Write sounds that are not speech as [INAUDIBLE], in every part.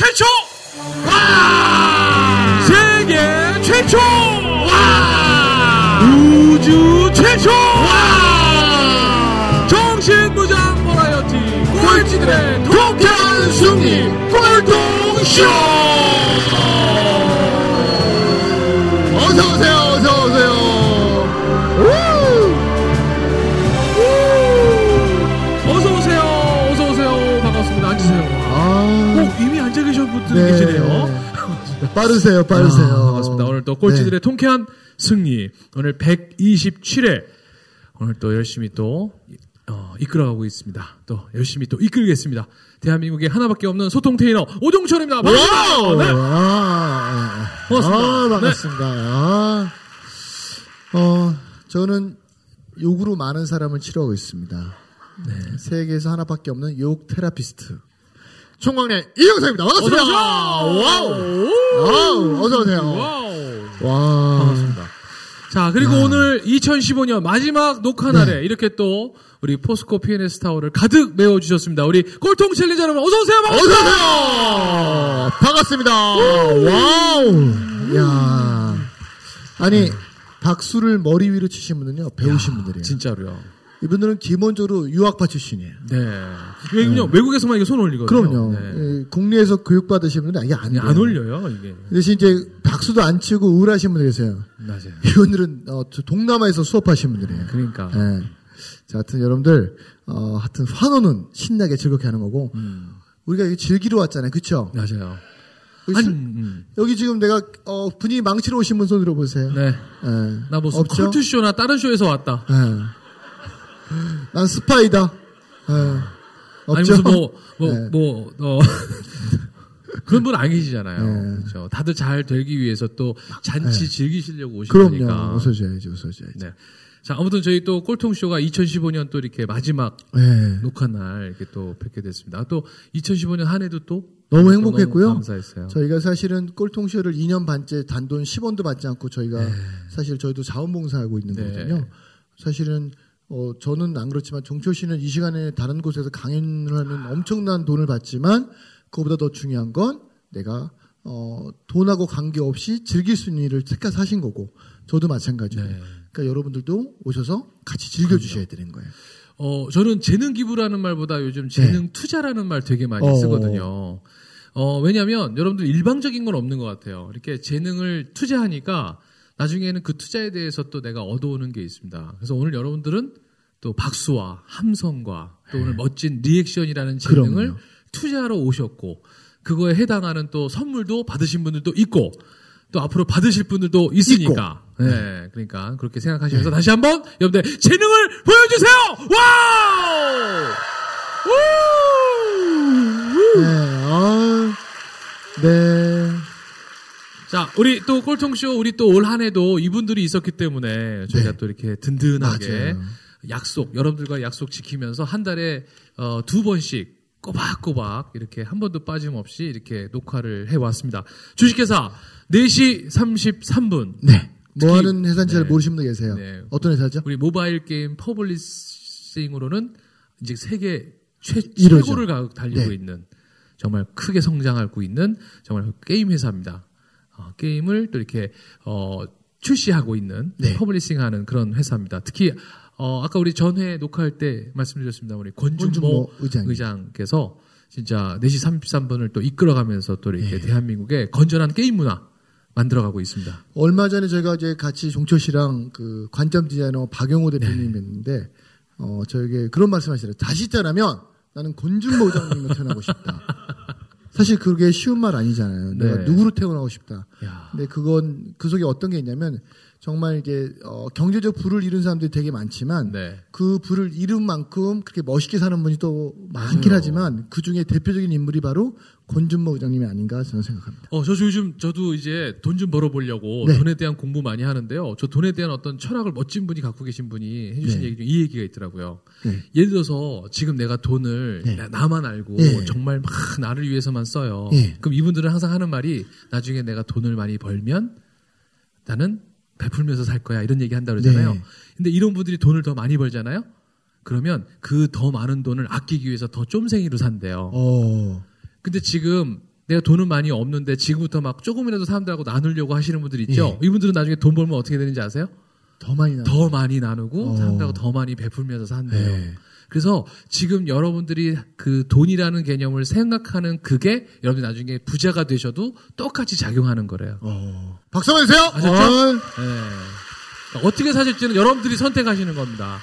최초! 와! 세계 최초! 와! 우주 최초! 와! 정신무장 버라이어티 꼴찌들의 통쾌한 승리 꼴통쇼! 빠르세요, 빠르세요. 아, 반갑습니다. 오늘 또 꼴찌들의 네. 통쾌한 승리. 오늘 127회. 오늘 또 열심히 또, 어, 이끌어가고 있습니다. 또 열심히 또 이끌겠습니다. 대한민국에 하나밖에 없는 소통 테이너 오동철입니다. 반갑습니다. 네. 아, 반갑습니다. 아, 반갑습니다. 아, 어, 저는 욕으로 많은 사람을 치료하고 있습니다. 네, 세계에서 하나밖에 없는 욕 테라피스트. 총각네 이영석입니다. 반갑습니다. 와우! 와우! 어서오세요. 와우. 와. 반갑습니다. 자, 그리고 아. 오늘 2015년 마지막 녹화 날에 이렇게 또 우리 포스코 PNS 타워를 가득 메워주셨습니다. 우리 꼴통 챌린저 여러분 어서오세요. 어서오세요! 반갑습니다. 와우! 야 아니, 박수를 머리 위로 치신 분은요, 배우신 분들이에요. 진짜로요. 이분들은 기본적으로 유학파 출신이에요. 네. 왜냐면 외국에서만 이게 손 올리거든요. 그럼요. 네. 예, 국내에서 교육받으신 분들은 이게 안 돼요. 안 올려요, 이게. 대신 이제 박수도 안 치고 우울하신 분들 계세요. 맞아요. [LAUGHS] 이분들은 어, 저 동남아에서 수업하신 분들이에요. 그러니까. 예. 자, 하여튼 여러분들, 어, 하여튼 환호는 신나게 즐겁게 하는 거고, 음. 우리가 여기 즐기러 왔잖아요. 그쵸? 맞아요. 여기, 아니, 술- 음. 여기 지금 내가, 어, 분위기 망치러 오신 분 손 들어보세요. 네. 예. 나 무슨 없죠? 컬투쇼나 다른 쇼에서 왔다. 예. 난 스파이다. 예. 아니? 무슨 뭐, 뭐, 네. 뭐, 어. [LAUGHS] 그런 분안 계시잖아요. 네. 그렇죠. 다들 잘 되기 위해서 또 잔치 즐기시려고 오신 그럼요. 거니까. 웃어줘야지, 웃어줘야지. 네. 자, 아무튼 저희 또 꼴통쇼가 2015년 또 이렇게 마지막 예. 녹화 날 이렇게 또 뵙게 됐습니다. 또 2015년 한 해도 또 너무 또 행복했고요. 너무 감사했어요. 저희가 사실은 꼴통쇼를 2년 반째 단돈 10원도 받지 않고 저희가 사실 저희도 자원봉사하고 있는 네. 거거든요. 사실은 어, 저는 안 그렇지만 종철 씨는 이 시간에 다른 곳에서 강연을 하면 엄청난 돈을 받지만 그거보다 더 중요한 건 내가 어, 돈하고 관계없이 즐길 수 있는 일을 택해서 하신 거고 저도 마찬가지예요. 네. 그러니까 여러분들도 오셔서 같이 즐겨주셔야 되는 거예요. 어, 저는 재능 기부라는 말보다 요즘 재능 투자라는 말 되게 많이 네. 어. 쓰거든요. 어, 왜냐면 여러분들 일방적인 건 없는 것 같아요. 이렇게 재능을 투자하니까 나중에는 그 투자에 대해서 또 내가 얻어오는 게 있습니다. 그래서 오늘 여러분들은 또 박수와 함성과 또 오늘 멋진 리액션이라는 재능을 네. 그럼요. 투자하러 오셨고 그거에 해당하는 또 선물도 받으신 분들도 있고 또 앞으로 받으실 분들도 있으니까. 네, 그러니까 그렇게 생각하시면서 다시 한번 여러분들 재능을 보여주세요. 와우! 우! 네, 아, 네. 자, 우리 또 꼴통쇼, 우리 또 올 한 해도 이분들이 있었기 때문에 저희가 또 이렇게 든든하게 네. 맞아요. 약속, 여러분들과 약속 지키면서 한 달에 어, 두 번씩 꼬박꼬박 이렇게 한 번도 빠짐없이 이렇게 녹화를 해왔습니다. 주식회사 4시 33분. 네. 뭐 특히- 하는 회사인지 잘 네. 모르시는 분들 계세요. 네. 어떤 회사죠? 우리 모바일 게임 publishing으로는 이제 세계 최. 최고를 가- 달리고 네. 있는 정말 크게 성장하고 있는 정말 게임 회사입니다. 어, 게임을 또 이렇게 어, 출시하고 있는 네. publishing하는 그런 회사입니다. 특히 어, 아까 우리 전회 녹화할 때 말씀드렸습니다. 우리 권준모, 권준모 의장님. 의장께서 진짜 4시 33분을 또 이끌어가면서 또 이렇게 네. 대한민국의 건전한 게임 문화 만들어가고 있습니다. 얼마 전에 저희가 이제 같이 종철 씨랑 그 관점 디자이너 박용후 네. 대표님 뵀는데 어 저에게 그런 말씀하시더라고요. 다시 태어나면 나는 권준모 의장님으로 태어나고 싶다. 사실 그게 쉬운 말 아니잖아요. 내가 네. 누구로 태어나고 싶다. 야. 근데 그건 그 속에 어떤 게 있냐면 정말 이게 어, 경제적 부를 이룬 사람들이 되게 많지만 네. 그 부를 이룬 만큼 그렇게 멋있게 사는 분이 또 많긴 맞아요. 하지만 그 중에 대표적인 인물이 바로 권준모 의장님이 아닌가 저는 생각합니다. 어, 저 요즘 저도 이제 돈 좀 벌어보려고 네. 돈에 대한 공부 많이 하는데요. 저 돈에 대한 어떤 철학을 멋진 분이 갖고 계신 분이 해주신 네. 얘기 중에 이 얘기가 있더라고요. 네. 예를 들어서 지금 내가 돈을 네. 나- 나만 알고 네. 정말 막 나를 위해서만 써요. 네. 그럼 이분들은 항상 하는 말이 나중에 내가 돈을 많이 벌면 나는 베풀면서 살 거야 이런 얘기 한다 그러잖아요. 네. 근데 이런 분들이 돈을 더 많이 벌잖아요. 그러면 그 더 많은 돈을 아끼기 위해서 더 쫌생이로 산대요. 어. 근데 지금 내가 돈은 많이 없는데 지금부터 막 조금이라도 사람들하고 나누려고 하시는 분들 있죠. 이분들은 나중에 돈 벌면 어떻게 되는지 아세요? 더 많이 나. 더 많이 나누고 어. 사람들하고 더 많이 베풀면서 산대요. 네. 그래서 지금 여러분들이 그 돈이라는 개념을 생각하는 그게 여러분이 나중에 부자가 되셔도 똑같이 작용하는 거래요. 어. 박수 한번 주세요. 아셨죠? 어. 네. 어떻게 사실지는 여러분들이 선택하시는 겁니다.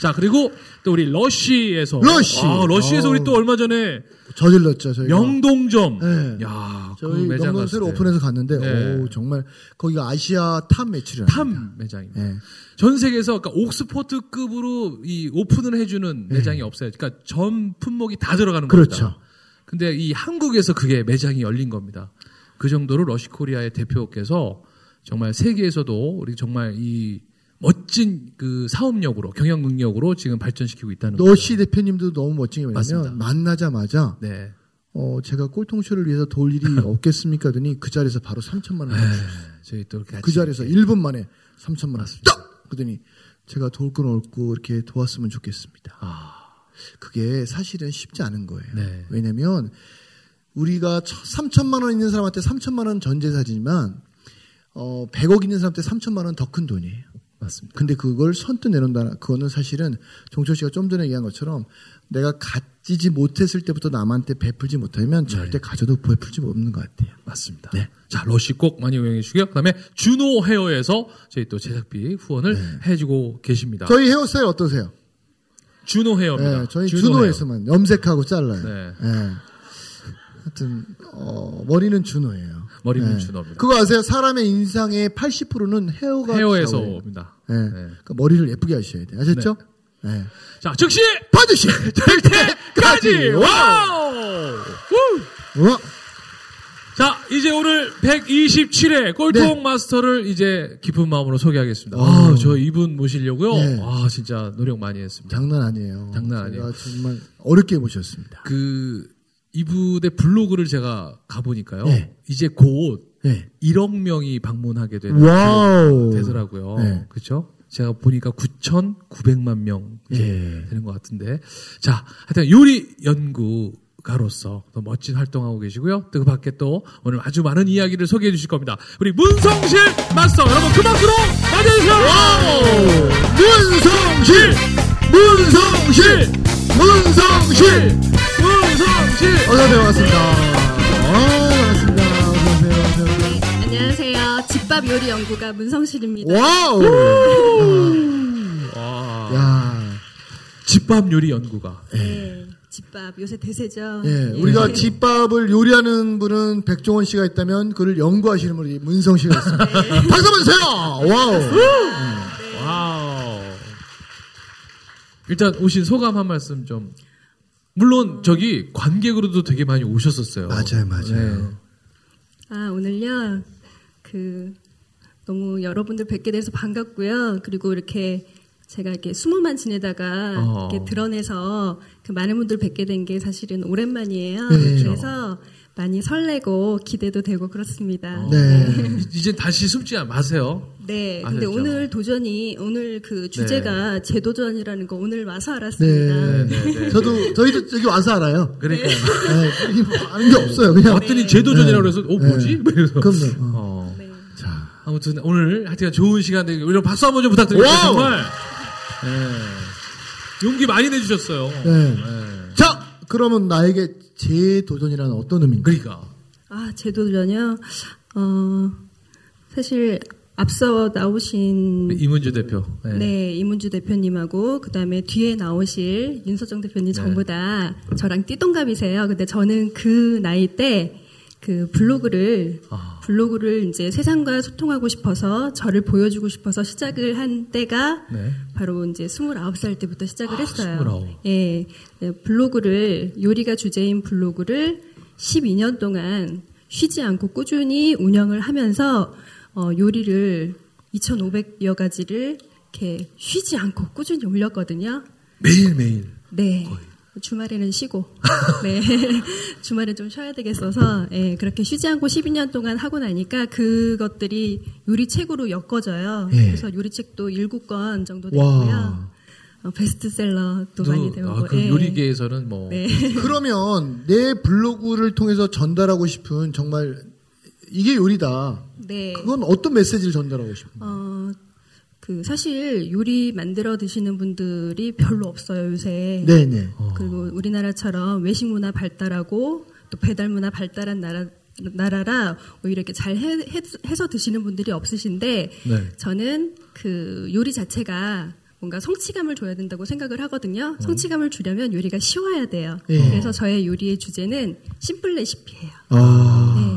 자, 그리고 또 우리 러쉬에서. 러쉬. 아, 러쉬에서 어. 우리 또 얼마 전에 저질렀죠 저희가. 명동점. 네. 야, 그 저희 매장 명동 새로 때. 오픈해서 갔는데 네. 오, 정말 거기가 아시아 top 매출이라. top 매장입니다. 네. 전 세계에서 그러니까 옥스포트급으로 이 오픈을 해주는 매장이 없어요. 그러니까 전 품목이 다 들어가는 네. 그렇죠. 겁니다. 근데 이 한국에서 그게 매장이 열린 겁니다. 그 정도로 러시코리아의 대표께서 정말 세계에서도 우리 정말 이 멋진 그 사업력으로 경영 능력으로 지금 발전시키고 있다는 거죠. 너씨 대표님도 너무 멋진 게. 뭐냐면 만나자마자 네. 어, 제가 꼴통쇼를 위해서 도울 일이 [LAUGHS] 없겠습니까? 하더니 그 자리에서 바로 3천만 원. 줬어요. 저희 또 이렇게 그 같이 자리에서 1분 만에 3천만 원. 딱! 그러더니 제가 도울 건 없고 이렇게 도왔으면 좋겠습니다. 아, 그게 사실은 쉽지 않은 거예요. 네. 왜냐면 우리가 3천만 원 있는 사람한테 3천만 원 전재산이지만 어, 100억 있는 사람한테 3천만 원 더 큰 돈이에요. 맞습니다. 근데 그걸 선뜻 내놓는다. 그거는 사실은 종철 씨가 좀 전에 얘기한 것처럼 내가 가지지 못했을 때부터 남한테 베풀지 못하면 절대 가져도 베풀지 없는 것 같아요. 맞습니다. 네. 자, 러시 꼭 많이 이용해 주시고요. 그 다음에 준오 헤어에서 저희 또 제작비 후원을 해주고 계십니다. 저희 헤어 스타일 어떠세요? 준오 헤어입니다. 네, 저희 준오 준오에서만 염색하고 잘라요. 네. 네. 하여튼 어, 머리는 준오예요. 머리는 네. 준오입니다. 그거 아세요? 사람의 인상의 80%는 헤어가 헤어. 헤어에서. 옵니다. 네. 네. 그러니까 머리를 예쁘게 하셔야 돼요. 아셨죠? 네. 자, 즉시 반드시 될 때까지 와우! 우! 어? 자, 이제 오늘 127회 꼴통 네. 마스터를 이제 기쁜 마음으로 소개하겠습니다. 오. 아, 저 이분 모시려고요. 네. 아, 진짜 노력 많이 했습니다. 장난 아니에요. 장난 아니에요. 정말 어렵게 모셨습니다. 그 이분의 블로그를 제가 가보니까요. 네. 이제 곧 네. 1억 명이 방문하게 되는 와우. 되더라고요. 네. 그렇죠? 제가 보니까 9,900만 명 예. 되는 것 같은데. 자, 하여튼 요리 연구가로서 또 멋진 활동하고 계시고요. 또 그 밖에 또 오늘 아주 많은 이야기를 소개해 주실 겁니다. 우리 문성실 마스터 여러분 그 박수로 맞아주세요. 문성실! 문성실! 문성실! 문성실. 어서 오세요. 반갑습니다. 아, 반갑습니다. 어서 오세요. 어서 오세요. 안녕하세요. 집밥 요리 연구가 문성실입니다. 와우! 와. 야, 집밥 요리 연구가. 네, 집밥 요새 대세죠. 예, 예. 우리가 집밥을 요리하는 분은 백종원 씨가 있다면 그를 연구하시는 분이 문성실 씨가 있습니다. 박수 한번 주세요! 와우! 와우. 일단 오신 소감 한 말씀 좀. 물론 저기 관객으로도 되게 많이 오셨었어요. 맞아요, 맞아요. 네. 아 오늘요 그 너무 여러분들 뵙게 돼서 반갑고요. 그리고 이렇게 제가 이렇게 숨어만 지내다가 어. 이렇게 드러내서 그 많은 분들 뵙게 된 게 사실은 오랜만이에요. 네. 그래서 많이 설레고 기대도 되고 그렇습니다. 네. 이제 다시 숨지 마세요. 네, 근데 아셨죠? 오늘 도전이 오늘 그 주제가 재도전이라는 거 오늘 와서 네. 알았습니다. 네, 네. 저도, 저희도 여기 와서 알아요. 그러니까 네, 아는 게 없어요. 그냥. 왔더니 제도전이라고 그래서 어 뭐지? 네. 이러면서. 그럼요. 어. 어. 네. 자. 아무튼 오늘 하여튼 좋은 시간 되고 이런 박수 한번 좀 부탁드립니다. 정말. 네. 용기 많이 내주셨어요. 네. 네. 자, 그러면 나에게 재도전이라는 어떤 의미인가? 그러니까. 아, 제 도전요. 어, 사실 앞서 나오신 이문주 대표. 네. 네, 이문주 대표님하고 그 다음에 뒤에 나오실 윤서정 대표님 전부 다 저랑 띠동갑이세요. 근데 저는 그 나이 때 그 블로그를 아. 블로그를 이제 세상과 소통하고 싶어서 저를 보여주고 싶어서 시작을 한 때가 네. 바로 이제 29살 때부터 시작을 아, 했어요. 29. 예. 네, 블로그를 요리가 주제인 블로그를 12년 동안 쉬지 않고 꾸준히 운영을 하면서 어, 요리를 2,500여 가지를 이렇게 쉬지 않고 꾸준히 올렸거든요. 매일 매일. 네. 주말에는 쉬고, [LAUGHS] 네. 주말에 좀 쉬어야 되겠어서, 예, 그렇게 쉬지 않고 12년 동안 하고 나니까 그것들이 요리책으로 엮어져요. 예. 그래서 요리책도 7권 정도 와. 되고요. 어, 베스트셀러도 또, 많이 되고 아, 그 예. 요리계에서는 뭐 네. [LAUGHS] 그러면 내 블로그를 통해서 전달하고 싶은 정말 이게 요리다. 네. 그건 어떤 메시지를 전달하고 싶은 거예요? 어, 그 사실 요리 만들어 드시는 분들이 별로 없어요 요새. 네네. 그리고 우리나라처럼 외식 문화 발달하고 또 배달 문화 발달한 나라 나라라 오히려 이렇게 잘 해, 해, 서 드시는 분들이 없으신데 네. 저는 그 요리 자체가 뭔가 성취감을 줘야 된다고 생각을 하거든요. 성취감을 주려면 요리가 쉬워야 돼요. 예. 그래서 저의 요리의 주제는 심플 레시피예요. 아, 네.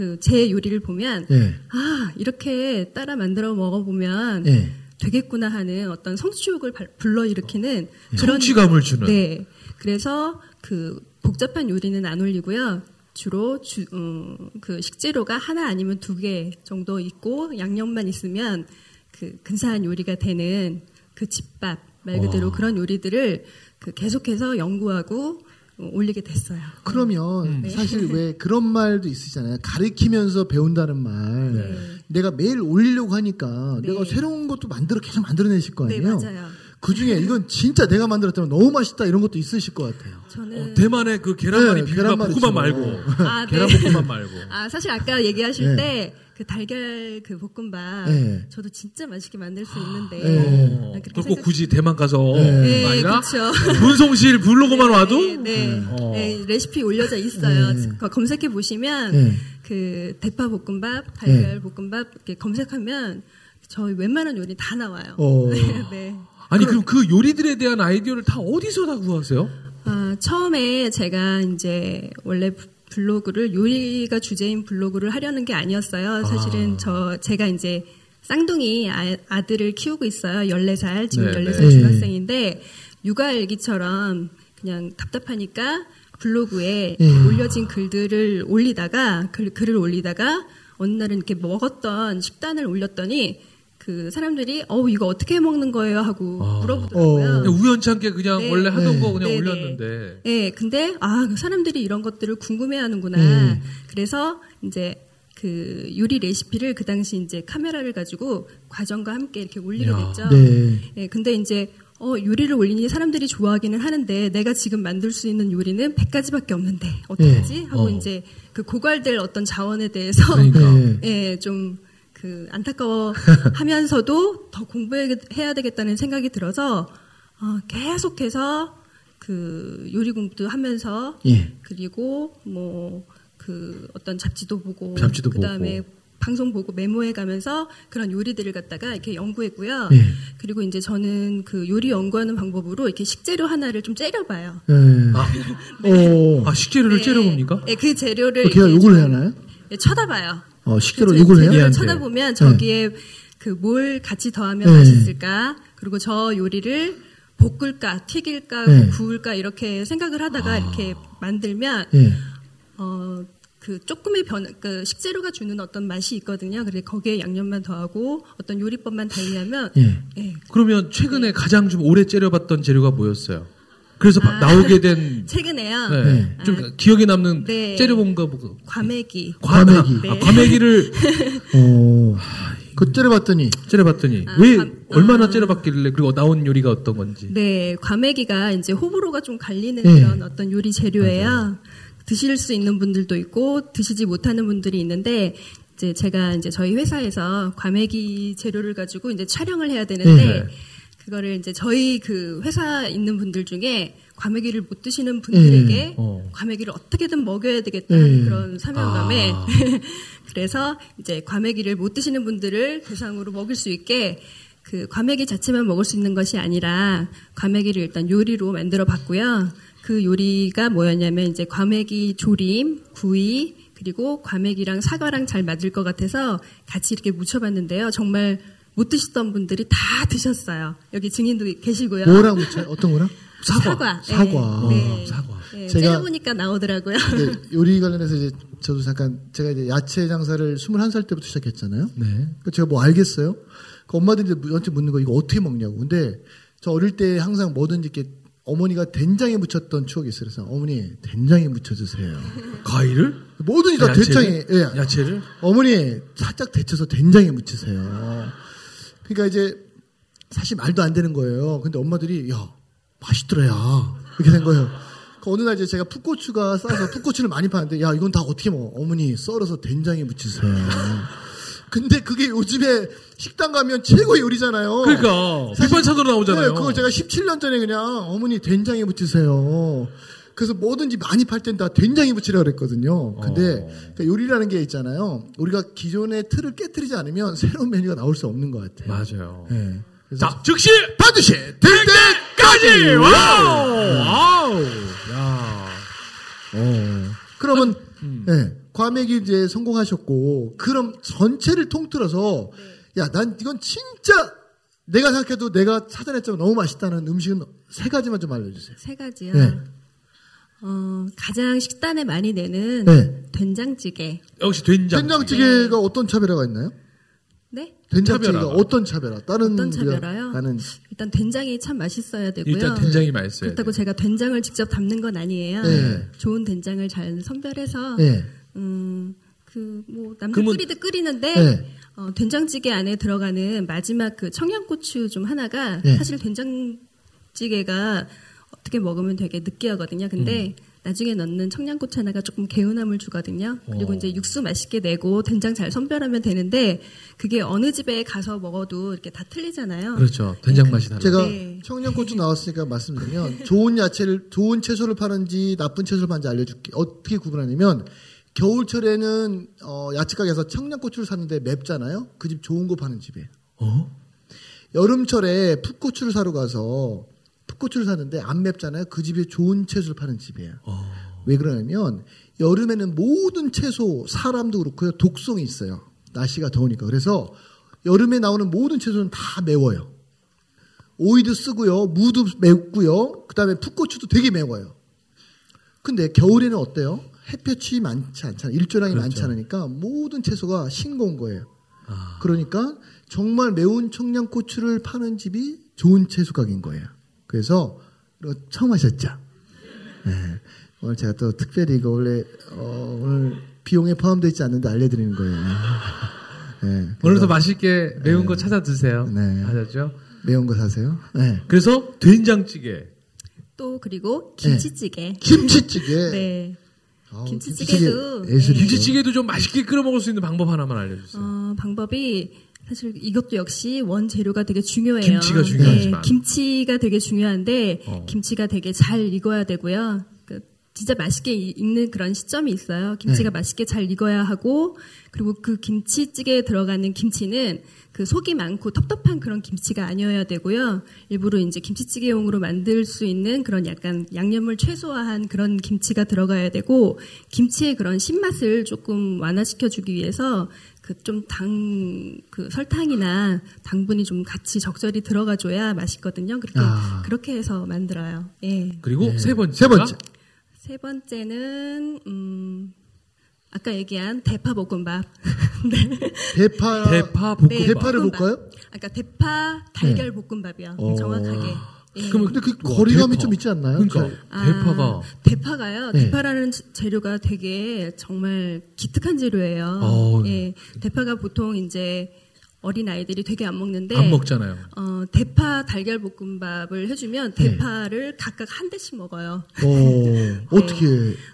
그 제 요리를 보면 예. 아 이렇게 따라 만들어 먹어보면 예. 되겠구나 하는 어떤 성취욕을 발- 불러일으키는 그런 성취감을 주는. 네. 그래서 그 복잡한 요리는 안 올리고요. 주로 주, 음, 그 식재료가 하나 아니면 두 개 정도 있고 양념만 있으면 그 근사한 요리가 되는 그 집밥 말 그대로 와. 그런 요리들을 그 계속해서 연구하고 어, 올리게 됐어요. 그러면 음. 네. 사실 왜 그런 말도 있으잖아요. 가르치면서 배운다는 말. 네. 내가 매일 올리려고 하니까 네. 내가 새로운 것도 만들어 계속 만들어내실 거 네, 아니에요. 맞아요. 그 중에 이건 진짜 내가 만들었다면 너무 맛있다 이런 것도 있으실 것 같아요. 저는 어, 대만의 그 계란말이 네, 비빔밥 계란말이 볶음밥. 말고 아, 네. 계란 볶음밥 말고 아, 사실 아까 얘기하실 네. 때 그 달걀 그 볶음밥 네. 저도 진짜 맛있게 만들 수 있는데 네. 그렇게 그꼭 생각- 굳이 대만 가서 네. 네, 아니라 그렇죠. [LAUGHS] 분송실 블로그만 네, 와도 네, 네. 어. 네, 레시피 올려져 있어요. 네. 거- 검색해 보시면 네. 그 대파 볶음밥, 달걀 볶음밥 이렇게 검색하면 저희 웬만한 요리 다 나와요. 어. 네, [LAUGHS] 네. 아니 그럼 그 요리들에 대한 아이디어를 다 어디서 다 구하세요? 아, 처음에 제가 이제 원래 부- 블로그를 요리가 주제인 블로그를 하려는 게 아니었어요. 사실은 저 제가 이제 쌍둥이 아, 들을 키우고 있어요. 14살, 지금 네, 14살 네. 중학생인데 육아 일기처럼 그냥 답답하니까 블로그에 네. 올려진 글들을 올리다가 글, 글을 올리다가 어느 날은 이렇게 먹었던 식단을 올렸더니 그 사람들이 어 이거 어떻게 해 먹는 거예요 하고 아. 물어보더라고요. 어. 우연찮게 그냥 네. 원래 하던 네. 거 그냥 네, 네. 올렸는데 예, 근데 아, 그 사람들이 이런 것들을 궁금해하는구나. 음. 그래서 이제 그 요리 레시피를 그 당시 이제 카메라를 가지고 과정과 함께 이렇게 올리게 야. 됐죠. 네. 예, 근데 이제 어, 요리를 올리니 사람들이 좋아하기는 하는데 내가 지금 만들 수 있는 요리는 100가지밖에 없는데 어떡하지? 하고 어. 이제 그 고갈될 어떤 자원에 대해서 그러니까. [LAUGHS] 네. 예, 좀 그 안타까워 하면서도 [LAUGHS] 더 공부해야 되겠다는 생각이 들어서 어, 계속해서 그 요리 공부도 하면서 예. 그리고 뭐 그 어떤 잡지도 보고 잡지도 그다음에 보고. 방송 보고 메모해 가면서 그런 요리들을 갖다가 이렇게 연구했고요. 예. 그리고 이제 저는 그 요리 연구하는 방법으로 이렇게 식재료 하나를 좀 째려봐요. 네. 오. 아 식재료를 네. 째려봅니까? 네, 그 재료를 걔가 이렇게 욕을 해야 하나요? 네, 쳐다봐요. 어, 식재료 그 욕을 해요? 쳐다보면 저기에 그뭘 같이 더하면 네. 맛있을까? 그리고 저 요리를 볶을까, 튀길까, 네. 구울까 이렇게 생각을 하다가 이렇게 만들면 예. 어, 그 조금의 변, 그 식재료가 주는 어떤 맛이 있거든요. 그래 거기에 양념만 더하고 어떤 요리법만 달리하면 예. 예, 그러면 최근에 가장 좀 오래 째려봤던 재료가 뭐였어요? 그래서 바- 아. 나오게 된 [LAUGHS] 최근에요. 네, 네. 좀 기억에 남는 네. 째려본 거 보고 과메기. 과메기. 아, 과메기를 [LAUGHS] 어. 그 째려봤더니 째려봤더니 아, 왜 과- 얼마나 아. 째려봤길래 그리고 나온 요리가 어떤 건지 네, 과메기가 이제 호불호가 좀 갈리는 네. 그런 어떤 요리 재료예요. 드실 수 있는 분들도 있고 드시지 못하는 분들이 있는데 이제 제가 이제 저희 회사에서 과메기 재료를 가지고 이제 촬영을 해야 되는데 네. 그거를 이제 저희 그 회사 있는 분들 중에 과메기를 못 드시는 분들에게 네. 어. 과메기를 어떻게든 먹여야 되겠다는 네. 그런 사명감에 아. [LAUGHS] 그래서 이제 과메기를 못 드시는 분들을 대상으로 먹을 수 있게 그 과메기 자체만 먹을 수 있는 것이 아니라 과메기를 일단 요리로 만들어 봤고요. 그 요리가 뭐였냐면 이제 과메기 조림, 구이, 그리고 과메기랑 사과랑 잘 맞을 것 같아서 같이 이렇게 묻혀봤는데요. 정말 못 드시던 분들이 다 드셨어요. 여기 증인도 계시고요. 묻혀요? 어떤 거랑? [LAUGHS] 사과. 사과. 네. 네. 어, 사과. 네, 제가- 째려보니까 나오더라고요. [LAUGHS] 요리 관련해서 이제 저도 잠깐 제가 이제 야채 장사를 21살 때부터 시작했잖아요. 네. 그 제가 뭐 알겠어요? 그 엄마들이 이제 저한테 묻는 거 이거 어떻게 먹냐고. 근데 저 어릴 때 항상 뭐든지 이렇게 어머니가 된장에 묻혔던 추억이 있어요. 그래서 어머니 된장에 묻혀주세요. [LAUGHS] 과일을 뭐든지 다 야채를? 된장에. 예. 야채를 어머니 살짝 데쳐서 된장에 묻히세요. 그러니까 이제 사실 말도 안 되는 거예요. 근데 엄마들이 야 맛있더라 야 이렇게 된 거예요. 그 어느 날 이제 제가 풋고추가 싸서 풋고추를 많이 파는데 야 이건 다 어떻게 먹어? 어머니 썰어서 된장에 묻히세요. 근데 그게 요즘에 식당 가면 최고의 요리잖아요. 그러니까 밑반찬으로 나오잖아요. 네, 그거 제가 17년 전에 그냥 어머니 된장에 묻히세요. 그래서 뭐든지 많이 팔 땐 다 된장에 묻히라 그랬거든요. 근데 어. 그러니까 요리라는 게 있잖아요. 우리가 기존의 틀을 깨뜨리지 않으면 새로운 메뉴가 나올 수 없는 것 같아요. 맞아요. 네. 그래서 자, 즉시 반드시 될 때까지 와우! 와우! 야. 어. 그러면 음. 네, 과메기 이제 성공하셨고 그럼 전체를 통틀어서 야 난 이건 진짜 내가 생각해도 내가 찾아냈지만 너무 맛있다는 음식은 세 가지만 좀 알려주세요. 세 가지요. 네. 어, 가장 식단에 많이 내는 네. 된장찌개. 역시 된장. 된장찌개가 어떤 차별화가 있나요? 네? 된장찌개가 차별화가. 어떤 차별화? 다른 어떤 차별화요? 나는 일단 된장이 참 맛있어야 되고요. 일단 된장이 맛있어요. 그렇다고 제가 된장을 직접 담는 건 아니에요. 네. 좋은 된장을 잘 선별해서 네. 음, 그, 뭐, 남들 그러면- 끓이듯 끓이는데, 네. 어, 된장찌개 안에 들어가는 마지막 그 청양고추 좀 하나가, 네. 사실 된장찌개가 어떻게 먹으면 되게 느끼하거든요. 근데, 나중에 넣는 청양고추 하나가 조금 개운함을 주거든요. 그리고 어. 이제 육수 맛있게 내고 된장 잘 선별하면 되는데 그게 어느 집에 가서 먹어도 이렇게 다 틀리잖아요. 그렇죠. 된장 맛이 달라. 제가 네. 청양고추 나왔으니까 말씀드리면 [LAUGHS] 좋은 야채를 좋은 채소를 파는지 나쁜 채소를 파는지 알려줄게. 어떻게 구분하냐면 겨울철에는 어, 야채 가게에서 청양고추를 샀는데 맵잖아요. 그 집 좋은 거 파는 집이에요. 어? 여름철에 풋고추를 사러 가서 풋고추를 샀는데 안 맵잖아요. 그 집이 좋은 채소를 파는 집이에요. 어. 왜 그러냐면 여름에는 모든 채소 사람도 그렇고요 독성이 있어요. 날씨가 더우니까 그래서 여름에 나오는 모든 채소는 다 매워요. 오이도 쓰고요, 무도 맵고요, 그 다음에 풋고추도 되게 매워요. 근데 겨울에는 어때요? 햇볕이 많지 않잖아요. 일조량이 그렇죠. 많지 않으니까 모든 채소가 싱거운 거예요. 아. 그러니까 정말 매운 청양고추를 파는 집이 좋은 채소 가게인 거예요. 그래서 처음 하셨죠? 네. 오늘 제가 또 특별히 이거 원래 어, 오늘 비용에 포함되어 있지 않는데 알려드리는 거예요. 네. 오늘도 맛있게 매운 거 찾아 드세요. 네. 아셨죠? 매운 거 사세요? 네. 그래서 된장찌개. 또 그리고 김치찌개. 김치찌개. [LAUGHS] 네. 아우, 김치찌개도 김치찌개 예술이죠. 김치찌개도 좀 맛있게 끓여 먹을 수 있는 방법 하나만 알려주세요. 어, 방법이 사실 이것도 역시 원 재료가 되게 중요해요. 김치가 중요하지만. 네, 김치가 되게 중요한데 어. 김치가 되게 잘 익어야 되고요. 그 진짜 맛있게 이- 익는 그런 시점이 있어요. 김치가 네. 맛있게 잘 익어야 하고 그리고 그 김치찌개에 들어가는 김치는 그 속이 많고 텁텁한 그런 김치가 아니어야 되고요. 일부러 이제 김치찌개용으로 만들 수 있는 그런 약간 양념을 최소화한 그런 김치가 들어가야 되고 김치의 그런 신맛을 조금 완화시켜 주기 위해서 그 좀 당 그 설탕이나 당분이 좀 같이 적절히 들어가 줘야 맛있거든요. 그렇게 아. 그렇게 해서 만들어요. 예. 그리고 세 번째. 세 번째. 세 번째는 음 아까 얘기한 대파 볶음밥. [LAUGHS] 대파 대파 볶음. 네, 대파를 볶음밥. 볶아요? 아까 대파 달걀 볶음밥이요. 어. 정확하게. 예. 그러면 근데 그 와, 거리감이 대파. 좀 있지 않나요? 그러니까 저- 아, 대파가 대파가요. 네. 대파라는 재- 재료가 되게 정말 기특한 재료예요. 어. 예, 대파가 보통 이제 어린 아이들이 되게 안 먹는데 안 먹잖아요. 어, 대파 달걀 볶음밥을 해주면 네. 대파를 각각 한 대씩 먹어요. 어, [LAUGHS] 어떻게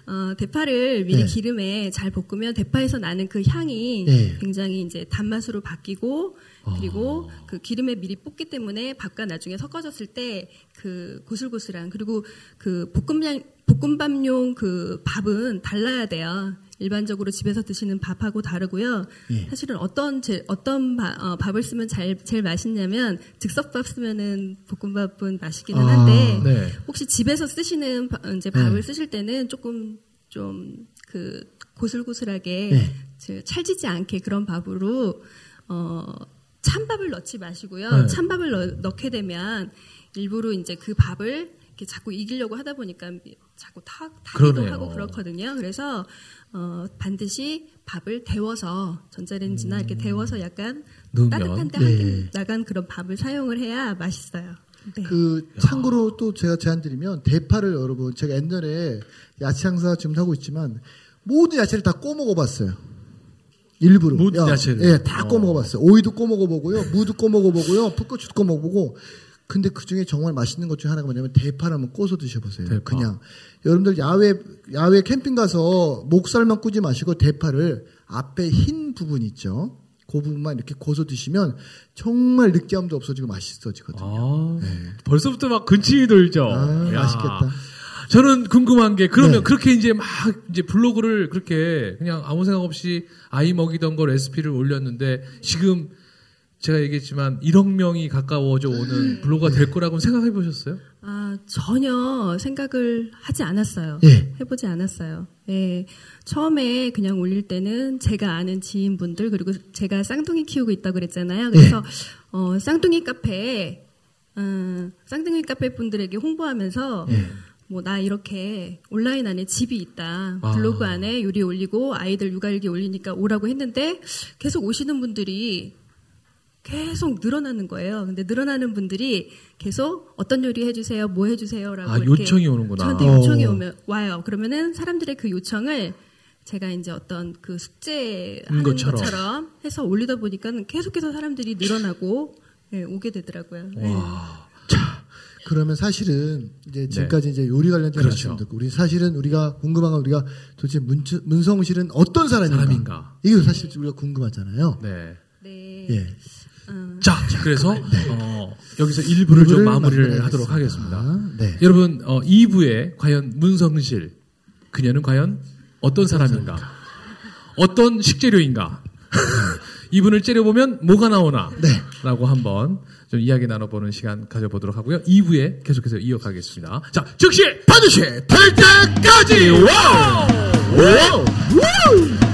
어, 대파를 미리 네. 기름에 잘 볶으면 대파에서 나는 그 향이 네. 굉장히 이제 단맛으로 바뀌고 그리고 아. 그 기름에 미리 볶기 때문에 밥과 나중에 섞어졌을 때 그 고슬고슬한 그리고 그 볶음량 볶음밥용 그 밥은 달라야 돼요. 일반적으로 집에서 드시는 밥하고 다르고요. 예. 사실은 어떤 제, 어떤 바- 어, 밥을 쓰면 잘, 제일 맛있냐면 즉석밥 쓰면은 볶음밥은 맛있기는 아, 한데 네. 혹시 집에서 쓰시는 바- 이제 밥을 네. 쓰실 때는 조금 좀 그 고슬고슬하게 네. 저 찰지지 않게 그런 밥으로 어 찬밥을 넣지 마시고요. 네. 찬밥을 넣, 넣게 되면 일부러 이제 그 밥을 이렇게 자꾸 이기려고 하다 보니까 자꾸 타, 타기도 그러네요. 하고 그렇거든요. 그래서 어 반드시 밥을 데워서 전자레인지나 이렇게 데워서 약간 넣으면, 따뜻한데 네. 한김 나간 그런 밥을 사용을 해야 맛있어요. 네. 그 참고로 또 제가 제안 드리면 대파를 여러분 제가 옛날에 야채 장사 지금 하고 있지만 모든 야채를 다 꼬 먹어봤어요. 일부러. 야, 야채를. 예, 다 어. 꺼먹어봤어요. 오이도 꺼먹어보고요, 무도 꺼먹어보고요, 풋고추도 꺼먹어보고. 근데 그 중에 정말 맛있는 것 중에 하나가 뭐냐면 대파를 한번 꺼서 드셔보세요. 대파. 그냥 여러분들 야외 야외 캠핑 가서 목살만 꾸지 마시고 대파를 앞에 흰 부분 있죠. 그 부분만 이렇게 고서 드시면 정말 느끼함도 없어지고 맛있어지거든요. 아, 벌써부터 막 근침이 돌죠. 아, 야. 맛있겠다. 저는 궁금한 게 그러면 네. 그렇게 이제 막 이제 블로그를 그렇게 그냥 아무 생각 없이 아이 먹이던 거 레시피를 올렸는데 지금 제가 얘기했지만 1억 명이 가까워져 오는 블로그가 될 거라고 생각해 보셨어요? 아, 전혀 생각을 하지 않았어요. 예. 해보지 않았어요. 예. 처음에 그냥 올릴 때는 제가 아는 지인분들, 그리고 제가 쌍둥이 키우고 있다고 그랬잖아요. 그래서, 어, 쌍둥이 카페에, 음, 쌍둥이 카페 분들에게 홍보하면서, 뭐, 나 이렇게 온라인 안에 집이 있다. 아. 블로그 안에 요리 올리고 아이들 육아일기 올리니까 오라고 했는데 계속 오시는 분들이 계속 늘어나는 거예요. 근데 늘어나는 분들이 계속 어떤 요리 해주세요, 뭐 해주세요라고 아, 이렇게 요청이 오는구나. 저한테 어. 요청이 오면 와요. 그러면은 사람들의 그 요청을 제가 이제 어떤 그 숙제 하는 것처럼. 것처럼. 해서 올리다 보니까 계속해서 사람들이 늘어나고 예, 오게 되더라고요. 예. 그러면 사실은 이제 지금까지 이제 요리 관련된 네. 그렇죠. 말씀 듣고 우리 사실은 우리가 궁금한 건 우리가 도대체 문, 문성실은 어떤 사람인가? 사람인가? 이게 사실 우리가 궁금하잖아요. 네. 네. 예. 자, 그래서 어, 여기서 1부를 좀 마무리를. 하도록 하겠습니다. 네. 여러분, 어, 2부에 과연 문성실 그녀는 과연 어떤 사람인가? 어떤 식재료인가? [LAUGHS] 이분을 째려보면 뭐가 나오나? 네. 라고 한번 좀 이야기 나눠보는 시간 가져보도록 하고요. 2부에 계속해서 이어가겠습니다. 자, 즉시 반드시 될 때까지! 와우! 와우! 와우!